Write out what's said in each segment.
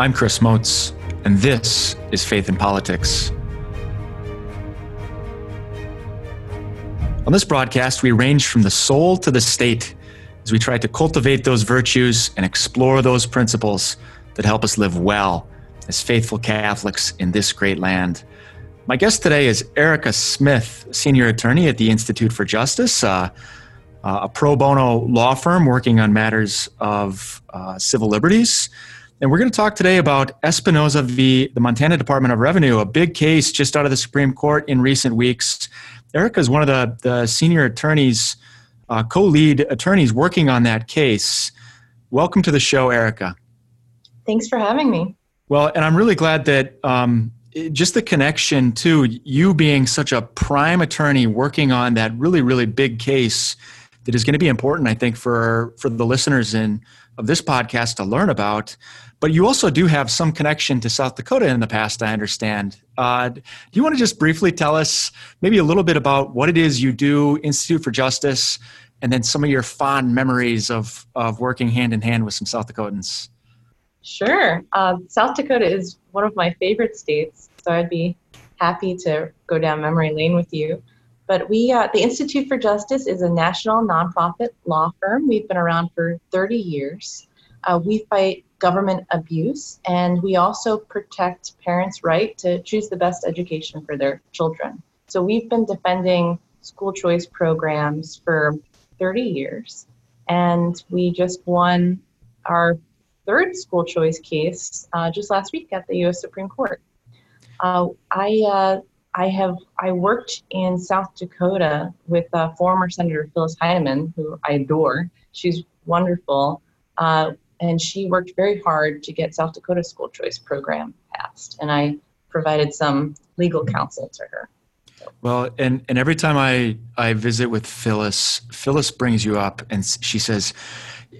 I'm Chris Motz, and this is Faith in Politics. On this broadcast, we range from the soul to the state as we try to cultivate those virtues and explore those principles that help us live well as faithful Catholics in this great land. My guest today is Erica Smith, senior attorney at the Institute for Justice, uh, uh, a pro bono law firm working on matters of uh, civil liberties. And we're going to talk today about Espinoza v. the Montana Department of Revenue, a big case just out of the Supreme Court in recent weeks. Erica is one of the, the senior attorneys, uh, co lead attorneys working on that case. Welcome to the show, Erica. Thanks for having me. Well, and I'm really glad that um, just the connection to you being such a prime attorney working on that really, really big case that is going to be important, I think, for, for the listeners in, of this podcast to learn about. But you also do have some connection to South Dakota in the past, I understand. Uh, do you want to just briefly tell us maybe a little bit about what it is you do, Institute for Justice, and then some of your fond memories of, of working hand in hand with some South Dakotans? Sure. Uh, South Dakota is one of my favorite states, so I'd be happy to go down memory lane with you. But we, uh, the Institute for Justice is a national nonprofit law firm. We've been around for 30 years. Uh, we fight government abuse, and we also protect parents' right to choose the best education for their children. So we've been defending school choice programs for 30 years, and we just won our third school choice case uh, just last week at the U.S. Supreme Court. Uh, I uh, I have I worked in South Dakota with uh, former Senator Phyllis Heineman, who I adore. She's wonderful. Uh, and she worked very hard to get South Dakota school choice program passed. And I provided some legal counsel to her. Well, and, and every time I, I visit with Phyllis, Phyllis brings you up and she says,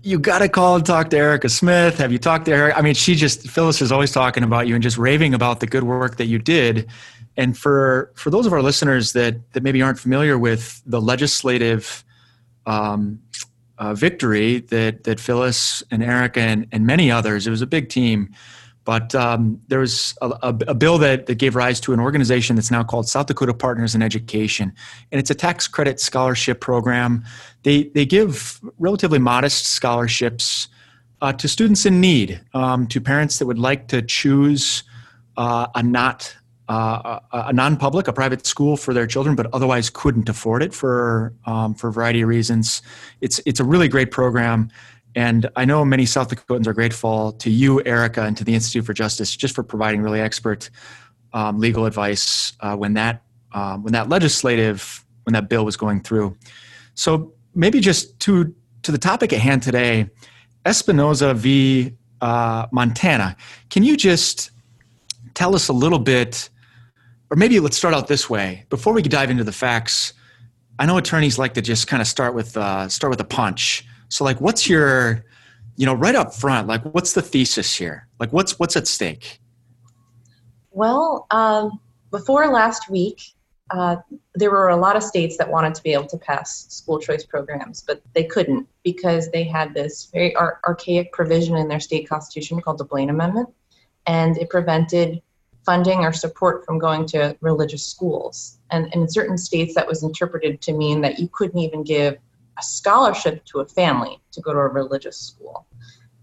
you got to call and talk to Erica Smith. Have you talked to her? I mean, she just, Phyllis is always talking about you and just raving about the good work that you did. And for, for those of our listeners that, that maybe aren't familiar with the legislative um, uh, victory that that Phyllis and Erica and, and many others. It was a big team, but um, there was a, a, a, bill that, that gave rise to an organization that's now called South Dakota Partners in Education, and it's a tax credit scholarship program. They they give relatively modest scholarships uh, to students in need, um, to parents that would like to choose uh, a not uh, a, non-public, a private school for their children, but otherwise couldn't afford it for um, for a variety of reasons. It's it's a really great program, and I know many South Dakotans are grateful to you, Erica, and to the Institute for Justice just for providing really expert um, legal advice uh, when that um, when that legislative when that bill was going through. So maybe just to to the topic at hand today, Espinoza v. Uh, Montana. Can you just tell us a little bit? Or maybe let's start out this way. Before we dive into the facts i know attorneys like to just kind of start with uh, start with a punch. So like what's your you know right up front like what's the thesis here? Like what's what's at stake? Well um, before last week uh, there were a lot of states that wanted to be able to pass school choice programs, but they couldn't because they had this very ar- archaic provision in their state constitution called the Blaine Amendment, and it prevented funding or support from going to religious schools. And, and in certain states, that was interpreted to mean that you couldn't even give a scholarship to a family to go to a religious school.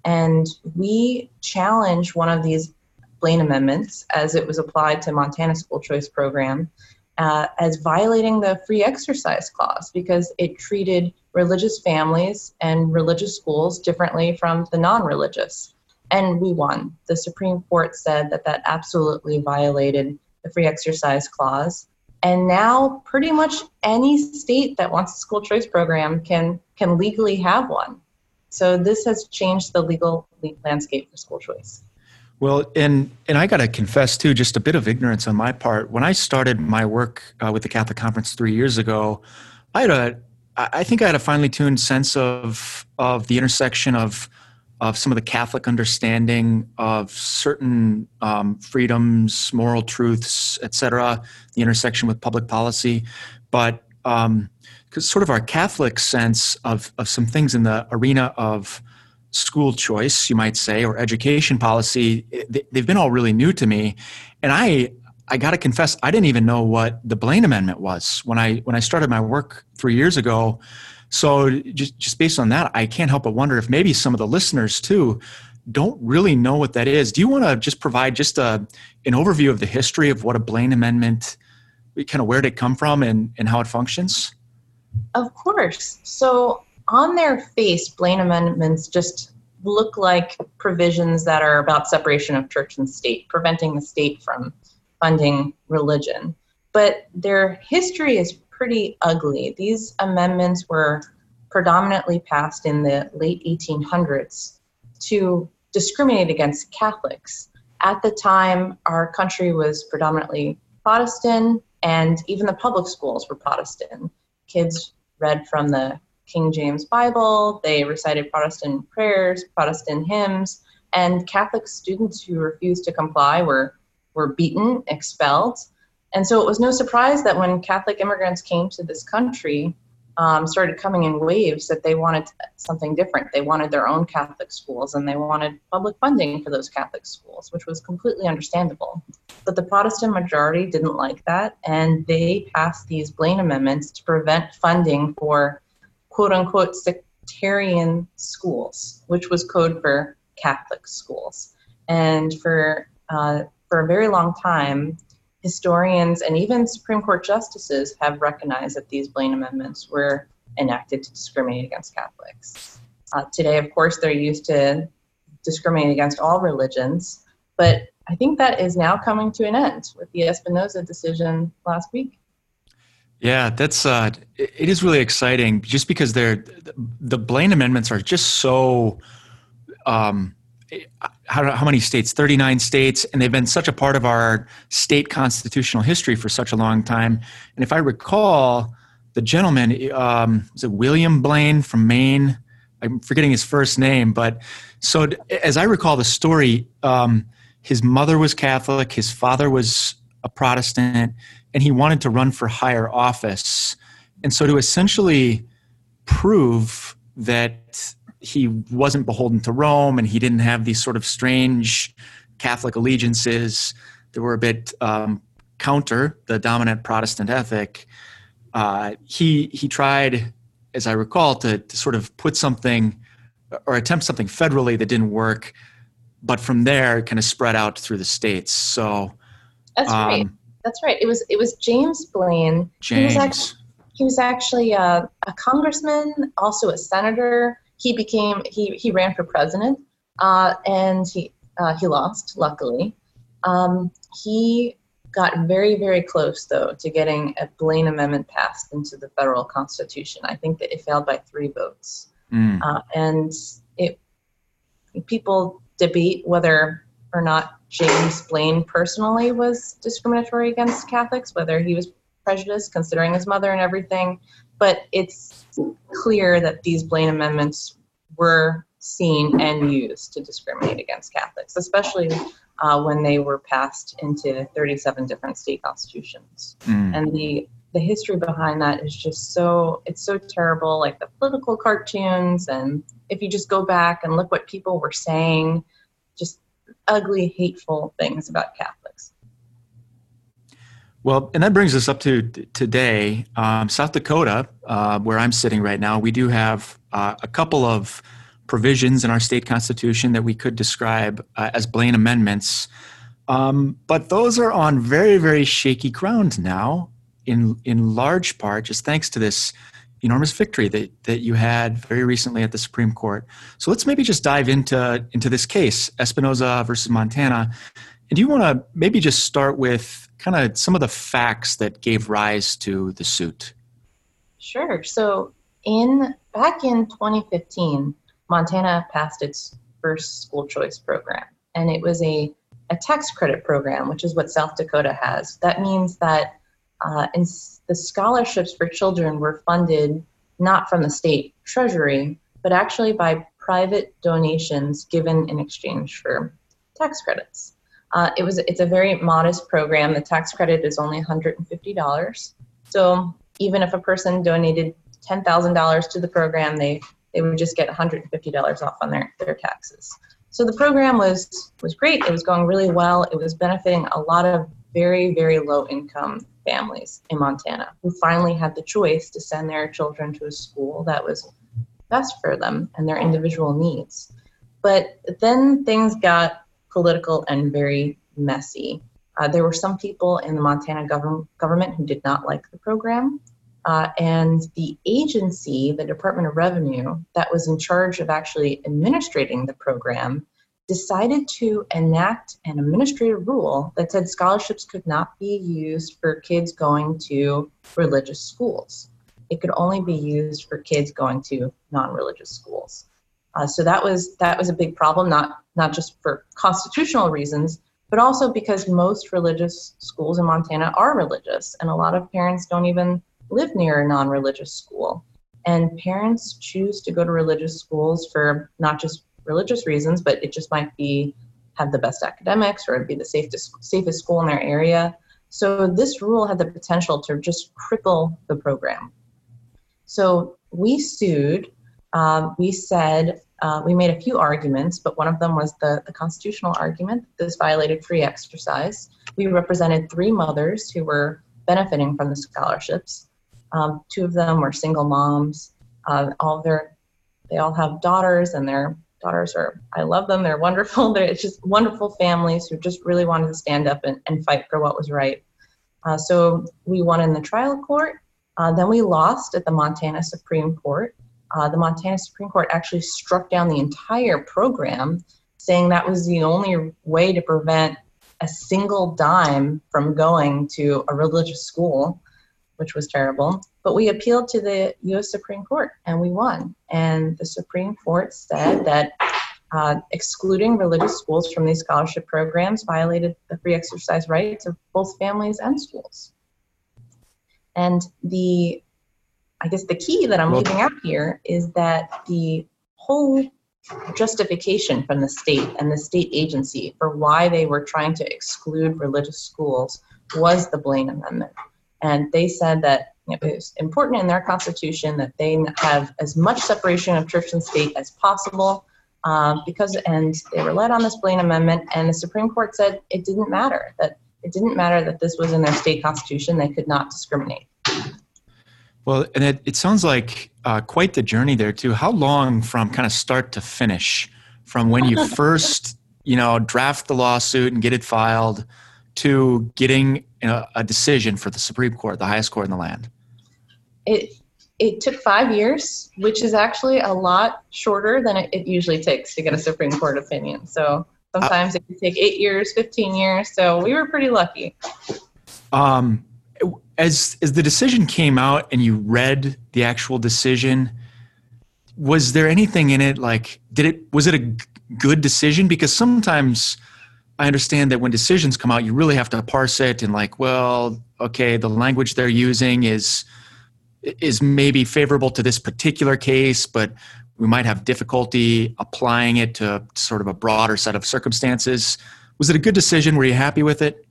And we challenged one of these Blaine amendments as it was applied to Montana school choice program uh, as violating the free exercise clause because it treated religious families and religious schools differently from the non-religious and we won. The Supreme Court said that that absolutely violated the free exercise clause. And now pretty much any state that wants a school choice program can can legally have one. So this has changed the legal landscape for school choice. Well, and and I got to confess too, just a bit of ignorance on my part. When I started my work uh, with the Catholic Conference three years ago, I had a, I think I had a finely tuned sense of of the intersection of of some of the Catholic understanding of certain um, freedoms, moral truths, etc., the intersection with public policy, but um, sort of our Catholic sense of, of some things in the arena of school choice, you might say, or education policy, they've been all really new to me. And I, I got to confess, I didn't even know what the Blaine Amendment was when I when I started my work three years ago. So just just based on that, I can't help but wonder if maybe some of the listeners too don't really know what that is. Do you want to just provide just a an overview of the history of what a Blaine Amendment, kind of where did it come from, and and how it functions? Of course. So on their face, Blaine amendments just look like provisions that are about separation of church and state, preventing the state from funding religion. But their history is pretty ugly. These amendments were predominantly passed in the late 1800s to discriminate against Catholics. At the time, our country was predominantly Protestant, and even the public schools were Protestant. Kids read from the King James Bible, they recited Protestant prayers, Protestant hymns, and Catholic students who refused to comply were, were beaten, expelled. And so it was no surprise that when Catholic immigrants came to this country, um, started coming in waves that they wanted something different. They wanted their own Catholic schools and they wanted public funding for those Catholic schools, which was completely understandable. But the Protestant majority didn't like that and they passed these Blaine amendments to prevent funding for quote unquote sectarian schools, which was code for Catholic schools. And for, uh, for a very long time, historians and even Supreme Court justices have recognized that these Blaine amendments were enacted to discriminate against Catholics. Uh, today, of course, they're used to discriminate against all religions, but I think that is now coming to an end with the Espinoza decision last week. Yeah, that's uh, it is really exciting just because they're the Blaine amendments are just so um, how, how many states? 39 states and they've been such a part of our state constitutional history for such a long time. And if I recall the gentleman um, was it William Blaine from Maine? I'm forgetting his first name but so as I recall the story um, his mother was Catholic his father was a Protestant and he wanted to run for higher office. And so to essentially prove that he wasn't beholden to Rome and he didn't have these sort of strange Catholic allegiances that were a bit um, counter the dominant Protestant ethic, uh, he he tried, as I recall, to, to sort of put something or attempt something federally that didn't work, but from there kind of spread out through the states. So that's um, right. That's right. It was it was James Blaine. James. He was actually, he was actually a, a congressman, also a senator. He became he he ran for president, uh, and he uh, he lost. Luckily, um, he got very very close though to getting a Blaine amendment passed into the federal constitution. I think that it failed by three votes, mm. uh, and it people debate whether or not James Blaine personally was discriminatory against Catholics, whether he was prejudiced considering his mother and everything. But it's clear that these Blaine amendments were seen and used to discriminate against Catholics, especially uh, when they were passed into 37 different state constitutions. Mm. And the the history behind that is just so it's so terrible like the political cartoons and if you just go back and look what people were saying just ugly, hateful things about Catholics. Well, and that brings us up to today. Um, South Dakota, uh, where I'm sitting right now, we do have uh, a couple of provisions in our state constitution that we could describe uh, as Blaine amendments. Um, but those are on very, very shaky ground now, in, in large part, just thanks to this enormous victory that, that you had very recently at the Supreme Court. So let's maybe just dive into, into this case, Espinoza versus Montana. And do you want to maybe just start with kind of some of the facts that gave rise to the suit? Sure. So in back in 2015, Montana passed its first school choice program, and it was a, a tax credit program, which is what South Dakota has. That means that uh, the scholarships for children were funded not from the state treasury, but actually by private donations given in exchange for tax credits. Uh, it was it's a very modest program. The tax credit is only $150. So even if a person donated $10,000 to the program, they they would just get $150 off on their, their taxes. So the program was was great. It was going really well. It was benefiting a lot of very very low income families in Montana who finally had the choice to send their children to a school that was best for them and their individual needs. But then things got political and very messy. Uh, there were some people in the Montana government government who did not like the program. Uh, and the agency, the Department of Revenue, that was in charge of actually administrating the program, decided to enact an administrative rule that said scholarships could not be used for kids going to religious schools. It could only be used for kids going to non-religious schools. Uh, so that was that was a big problem, not not just for constitutional reasons, but also because most religious schools in Montana are religious, and a lot of parents don't even live near a non religious school. And parents choose to go to religious schools for not just religious reasons, but it just might be have the best academics or it'd be the safest, safest school in their area. So this rule had the potential to just cripple the program. So we sued. Um, we said uh, we made a few arguments, but one of them was the, the constitutional argument. This violated free exercise. We represented three mothers who were benefiting from the scholarships. Um, two of them were single moms. Uh, all their, they all have daughters, and their daughters are, I love them. They're wonderful. They're just wonderful families who just really wanted to stand up and, and fight for what was right. Uh, so we won in the trial court. Uh, then we lost at the Montana Supreme Court. Uh, the Montana Supreme Court actually struck down the entire program, saying that was the only way to prevent a single dime from going to a religious school which was terrible. But we appealed to the U.S. Supreme Court and we won. And the Supreme Court said that uh, excluding religious schools from these scholarship programs violated the free exercise rights of both families and schools. And the, I guess the key that I'm leaving out here is that the whole justification from the state and the state agency for why they were trying to exclude religious schools was the Blaine Amendment. And they said that it was important in their constitution that they have as much separation of church and state as possible uh, because, and they relied on this Blaine Amendment, and the Supreme Court said it didn't matter, that it didn't matter that this was in their state constitution, they could not discriminate. Well, and it, it sounds like uh, quite the journey there too. How long from kind of start to finish, from when you first, you know, draft the lawsuit and get it filed to getting you know, a decision for the Supreme Court, the highest court in the land? It it took five years, which is actually a lot shorter than it, it usually takes to get a Supreme Court opinion. So sometimes uh, it can take eight years, fifteen years. So we were pretty lucky. Um, as as the decision came out and you read the actual decision, was there anything in it like did it was it a good decision? Because sometimes I understand that when decisions come out, you really have to parse it and like, well, okay, the language they're using is is maybe favorable to this particular case, but we might have difficulty applying it to sort of a broader set of circumstances. Was it a good decision? Were you happy with it?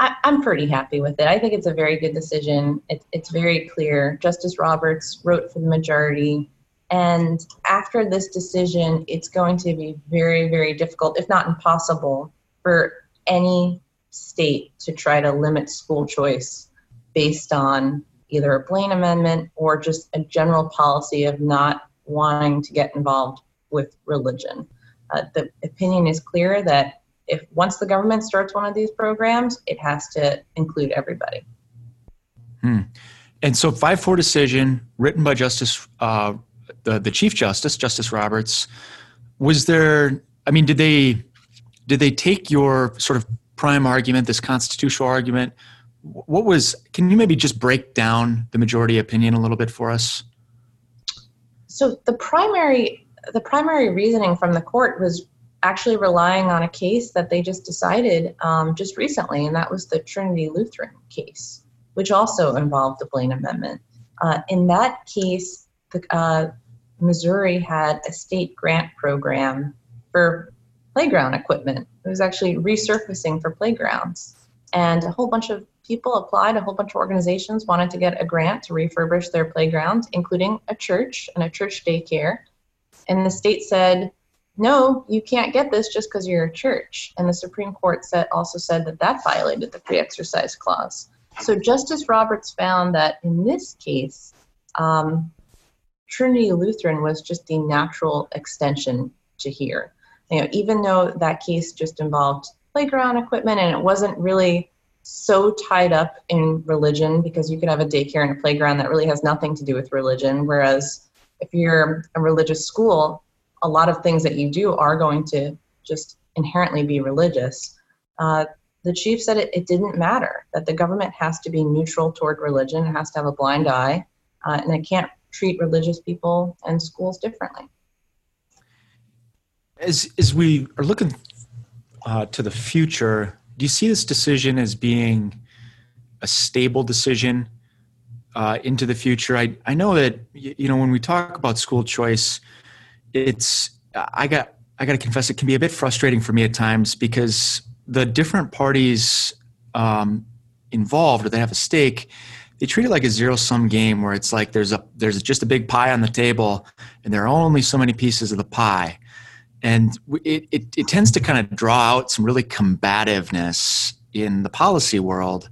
I, am pretty happy with it. I think it's a very good decision. It, it's very clear. Justice Roberts wrote for the majority. And after this decision, it's going to be very, very difficult, if not impossible, for any state to try to limit school choice based on either a Blaine amendment or just a general policy of not wanting to get involved with religion. Uh, the opinion is clear that if once the government starts one of these programs, it has to include everybody. Hmm. And so, five four decision written by Justice uh, the the Chief Justice Justice Roberts. Was there? I mean, did they did they take your sort of prime argument, this constitutional argument? What was? Can you maybe just break down the majority opinion a little bit for us? So the primary the primary reasoning from the court was actually relying on a case that they just decided um, just recently, and that was the Trinity Lutheran case, which also involved the Blaine Amendment. Uh, in that case, the, uh, Missouri had a state grant program for playground equipment. It was actually resurfacing for playgrounds. And a whole bunch of people applied, a whole bunch of organizations wanted to get a grant to refurbish their playground, including a church and a church daycare. And the state said, no, you can't get this just because you're a church. And the Supreme Court said, also said that that violated the free exercise clause. So Justice Roberts found that in this case, um, Trinity Lutheran was just the natural extension to here. You know, even though that case just involved playground equipment and it wasn't really so tied up in religion because you could have a daycare and a playground that really has nothing to do with religion. Whereas if you're a religious school, a lot of things that you do are going to just inherently be religious. Uh, the chief said it, it, didn't matter, that the government has to be neutral toward religion, it has to have a blind eye, uh, and it can't treat religious people and schools differently. As, as we are looking uh, to the future, do you see this decision as being a stable decision uh, into the future? I, I know that, you know, when we talk about school choice, it's, I got, I got to confess, it can be a bit frustrating for me at times because the different parties um, involved or they have a stake they treat it like a zero sum game where it's like there's a there's just a big pie on the table and there are only so many pieces of the pie. And it, it, it tends to kind of draw out some really combativeness in the policy world.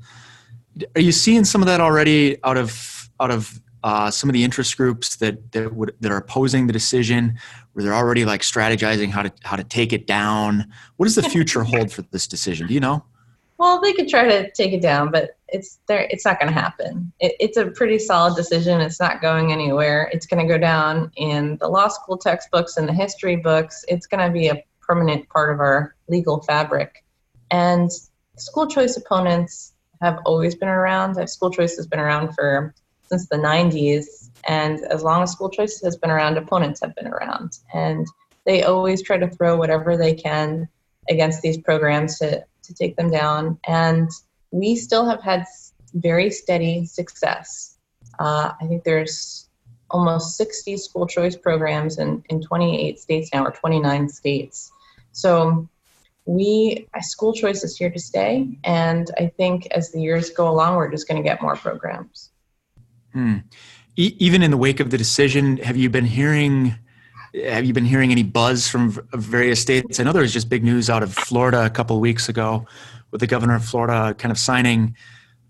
Are you seeing some of that already out of out of uh, some of the interest groups that that, would, that are opposing the decision where they're already like strategizing how to how to take it down. What does the future hold for this decision? Do you know? Well they could try to take it down but it's there it's not going to happen. It, it's a pretty solid decision. It's not going anywhere. It's going to go down in the law school textbooks and the history books. It's going to be a permanent part of our legal fabric. And school choice opponents have always been around. School choice has been around for since the 90s. And as long as school choice has been around, opponents have been around. And they always try to throw whatever they can against these programs to, to take them down. And we still have had very steady success. Uh, I think there's almost 60 school choice programs in, in 28 states now, or 29 states. So we school choice is here to stay and i think as the years go along we're just going to get more programs Hmm. E- even in the wake of the decision, have you been hearing? Have you been hearing any buzz from various states? I know there was just big news out of Florida a couple of weeks ago, with the governor of Florida kind of signing.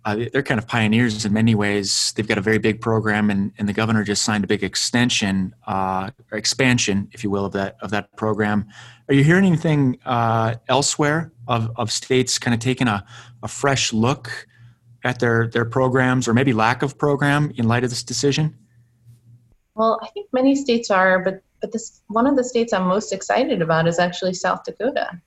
Uh, they're kind of pioneers in many ways. They've got a very big program, and, and the governor just signed a big extension uh, expansion, if you will, of that of that program. Are you hearing anything uh, elsewhere of, of states kind of taking a, a fresh look at their their programs or maybe lack of program in light of this decision? Well, I think many states are, but but this one of the states I'm most excited about is actually South Dakota,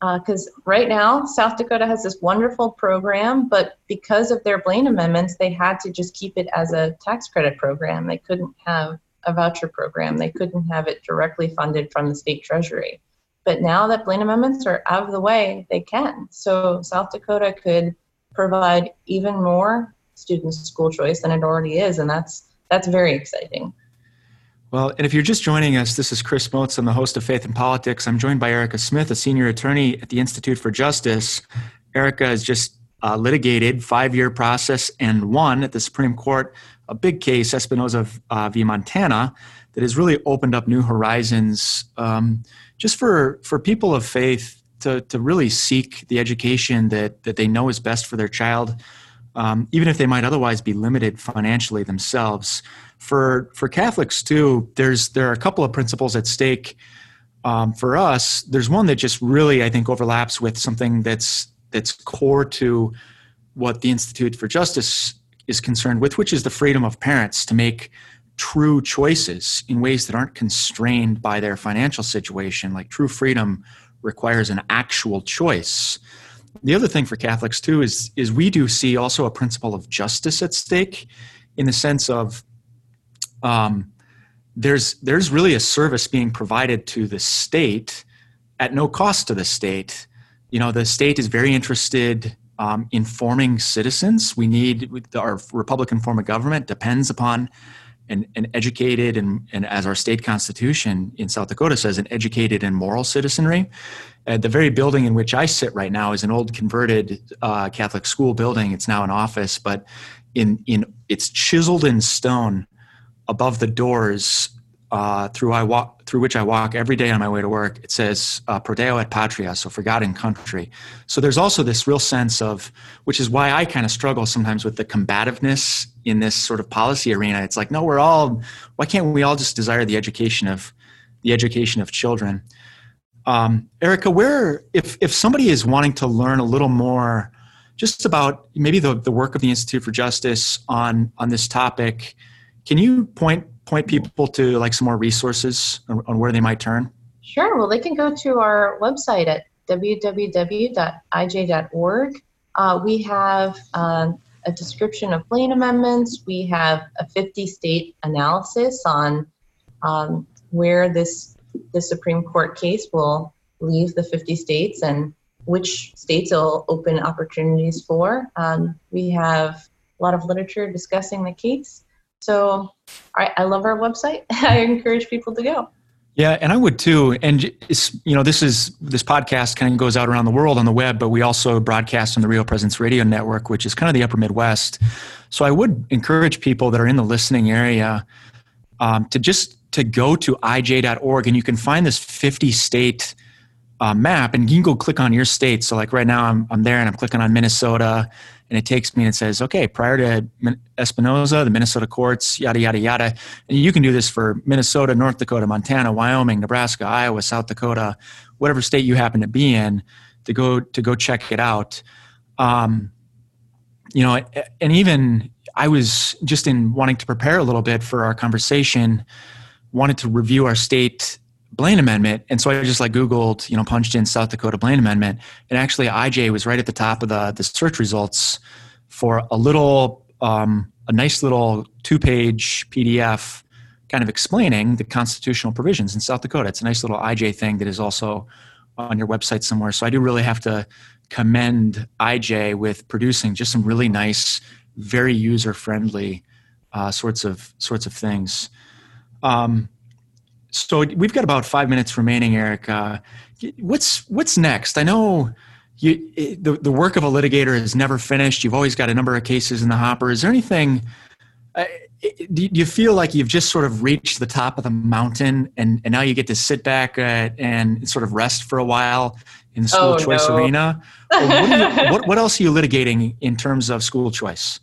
because uh, right now South Dakota has this wonderful program, but because of their Blaine amendments, they had to just keep it as a tax credit program. They couldn't have a voucher program. They couldn't have it directly funded from the state treasury. But now that Blaine amendments are out of the way, they can. So South Dakota could provide even more students school choice than it already is, and that's that's very exciting. Well, and if you're just joining us, this is Chris Motz. I'm the host of Faith and Politics. I'm joined by Erica Smith, a senior attorney at the Institute for Justice. Erica has just uh, litigated five-year process and won at the Supreme Court a big case, Espinoza uh, v. Montana, that has really opened up new horizons um, just for for people of faith to, to really seek the education that, that they know is best for their child, um, even if they might otherwise be limited financially themselves. For, for Catholics, too, there's, there are a couple of principles at stake. Um, for us, there's one that just really, I think, overlaps with something that's, that's core to what the Institute for Justice is concerned with, which is the freedom of parents to make true choices in ways that aren't constrained by their financial situation, like true freedom requires an actual choice. The other thing for Catholics too is is we do see also a principle of justice at stake, in the sense of um, there's there's really a service being provided to the state at no cost to the state. You know, the state is very interested um, in forming citizens. We need our Republican form of government depends upon an, an educated and, and as our state constitution in South Dakota says, an educated and moral citizenry. Uh, the very building in which I sit right now is an old converted uh, Catholic school building. It's now an office, but in in it's chiseled in stone above the doors uh, through I walk through which I walk every day on my way to work. It says uh, "Pro Deo et Patria," so for God and country. So there's also this real sense of, which is why I kind of struggle sometimes with the combativeness in this sort of policy arena. It's like, no, we're all. Why can't we all just desire the education of the education of children? Um, Erica, where if if somebody is wanting to learn a little more, just about maybe the the work of the Institute for Justice on on this topic, can you point point people to like some more resources on, on where they might turn? Sure. Well, they can go to our website at www.ij.org. Uh, we have uh, a description of Blaine amendments. We have a 50 state analysis on um, where this the Supreme Court case will leave the 50 states and which states will open opportunities for. Um, we have a lot of literature discussing the case. So I, I love our website. I encourage people to go. Yeah, and I would too. And you know, this is this podcast kind of goes out around the world on the web, but we also broadcast on the Real Presence Radio Network, which is kind of the Upper Midwest. So I would encourage people that are in the listening area um, to just to go to ij.org, and you can find this 50 state uh, map, and you can go click on your state. So like right now, I'm I'm there, and I'm clicking on Minnesota, and it takes me and it says, okay, prior to Espinoza, the Minnesota courts, yada, yada, yada. And you can do this for Minnesota, North Dakota, Montana, Wyoming, Nebraska, Iowa, South Dakota, whatever state you happen to be in to go, to go check it out. Um, you know, and even I was just in wanting to prepare a little bit for our conversation, wanted to review our state Blaine Amendment. And so I just like Googled, you know, punched in South Dakota Blaine Amendment. And actually IJ was right at the top of the, the search results for a little, um, a nice little two page PDF kind of explaining the constitutional provisions in South Dakota. It's a nice little IJ thing that is also on your website somewhere. So I do really have to commend IJ with producing just some really nice, very user friendly uh, sorts of sorts of things. Um, so we've got about five minutes remaining, Eric. Uh, what's what's next? I know you, the the work of a litigator is never finished. You've always got a number of cases in the hopper. Is there anything? Uh, do you feel like you've just sort of reached the top of the mountain, and, and now you get to sit back uh, and sort of rest for a while in the school oh, choice no. arena? What, you, what, what else are you litigating in terms of school choice?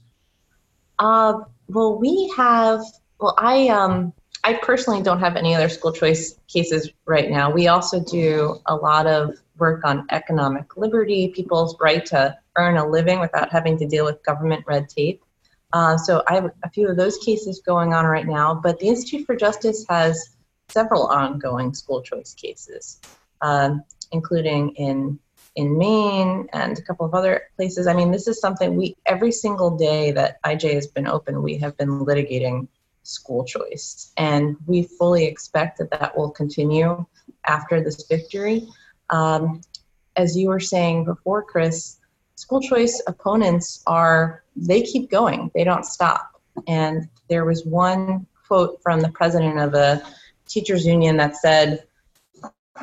Uh, well, we have. Well, I um, I personally don't have any other school choice cases right now. We also do a lot of work on economic liberty, people's right to earn a living without having to deal with government red tape. Uh, so I have a few of those cases going on right now, but the Institute for Justice has several ongoing school choice cases, um, including in in Maine and a couple of other places. I mean, this is something we every single day that IJ has been open, we have been litigating school choice. And we fully expect that that will continue after this victory. Um, as you were saying before, Chris, school choice opponents are, they keep going, they don't stop. And there was one quote from the president of a teachers union that said,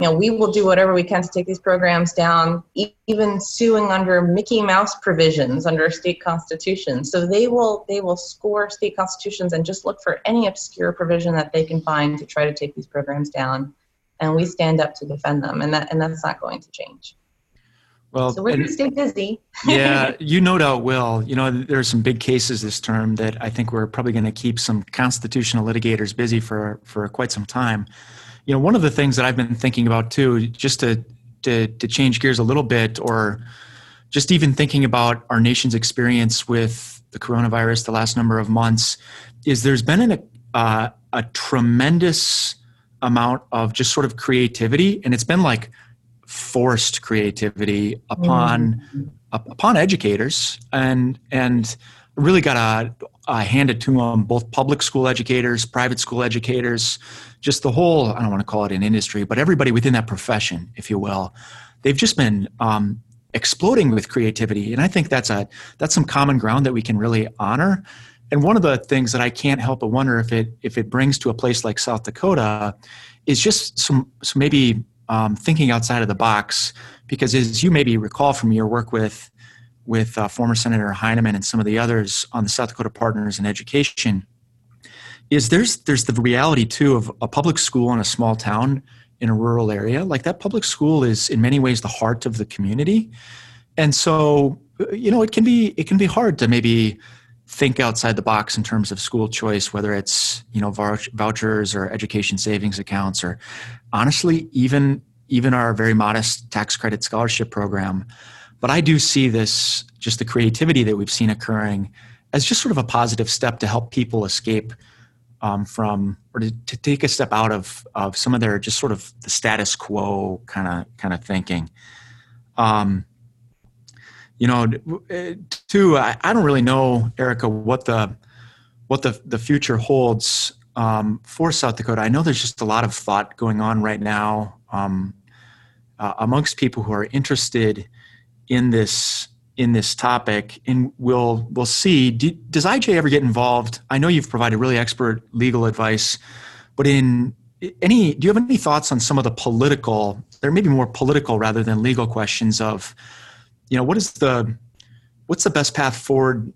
you know, we will do whatever we can to take these programs down, even suing under Mickey Mouse provisions under state constitutions. So they will they will score state constitutions and just look for any obscure provision that they can find to try to take these programs down. And we stand up to defend them, and that and that's not going to change. Well, so we're going to stay busy. yeah, you no doubt will. You know, there are some big cases this term that I think we're probably going to keep some constitutional litigators busy for for quite some time you know, one of the things that I've been thinking about too, just to to, to change gears a little bit, or just even thinking about our nation's experience with the coronavirus the last number of months, is there's been an, uh, a tremendous amount of just sort of creativity, and it's been like forced creativity upon mm-hmm. upon educators, and and really got to hand it to them, both public school educators, private school educators, just the whole, I don't want to call it an industry, but everybody within that profession, if you will. They've just been um, exploding with creativity. And I think that's a, that's some common ground that we can really honor. and one of the things that I can't help but wonder if it if it brings to a place like South Dakota is just some, some maybe um, thinking outside of the box because as you maybe recall from your work with with uh, former Senator Heineman and some of the others on the South Dakota Partners in Education is there's there's the reality too of a public school in a small town in a rural area like that public school is in many ways the heart of the community and so you know it can be it can be hard to maybe think outside the box in terms of school choice, whether it's you know vouchers or education savings accounts, or honestly, even even our very modest tax credit scholarship program. But I do see this just the creativity that we've seen occurring as just sort of a positive step to help people escape um, from or to, to, take a step out of of some of their just sort of the status quo kind of kind of thinking. Um, you know, uh, too, I, I don't really know, Erica, what the what the the future holds um, for South Dakota. I know there's just a lot of thought going on right now um, uh, amongst people who are interested in this in this topic, and we'll we'll see. Do, does IJ ever get involved? I know you've provided really expert legal advice, but in any, do you have any thoughts on some of the political? There may be more political rather than legal questions of you know what is the what's the best path forward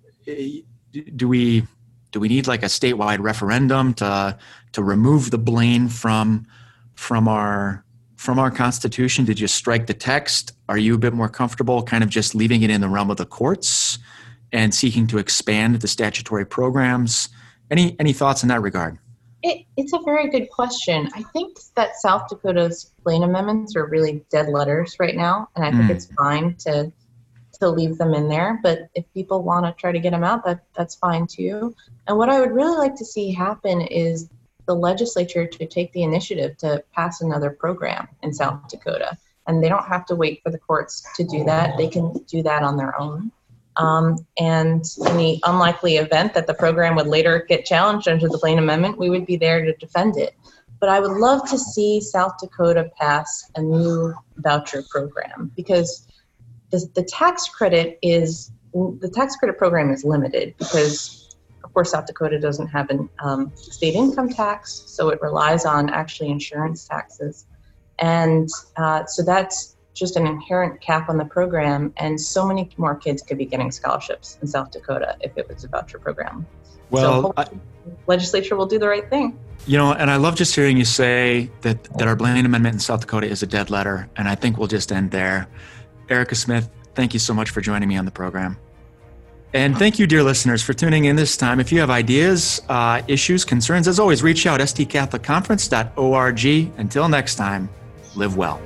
do we do we need like a statewide referendum to to remove the Blaine from from our from our constitution did you strike the text are you a bit more comfortable kind of just leaving it in the realm of the courts and seeking to expand the statutory programs any any thoughts in that regard it, it's a very good question. I think that South Dakota's Blaine amendments are really dead letters right now, and I think mm. it's fine to to leave them in there. But if people want to try to get them out, that that's fine too. And what I would really like to see happen is the legislature to take the initiative to pass another program in South Dakota. And they don't have to wait for the courts to do that. They can do that on their own. Um, and in the unlikely event that the program would later get challenged under the Blaine Amendment, we would be there to defend it. But I would love to see South Dakota pass a new voucher program because the, the tax credit is the tax credit program is limited because of course south dakota doesn't have a um, state income tax so it relies on actually insurance taxes. And uh, so that's just an inherent cap on the program and so many more kids could be getting scholarships in south dakota if it was a voucher program. Well so I, legislature will do the right thing. You know and i love just hearing you say that that our blaine amendment in south dakota is a dead letter and i think we'll just end there. Erica Smith, thank you so much for joining me on the program. And thank you, dear listeners, for tuning in this time. If you have ideas, uh, issues, concerns, as always, reach out sdcatholicconference.org. Until next time, live well.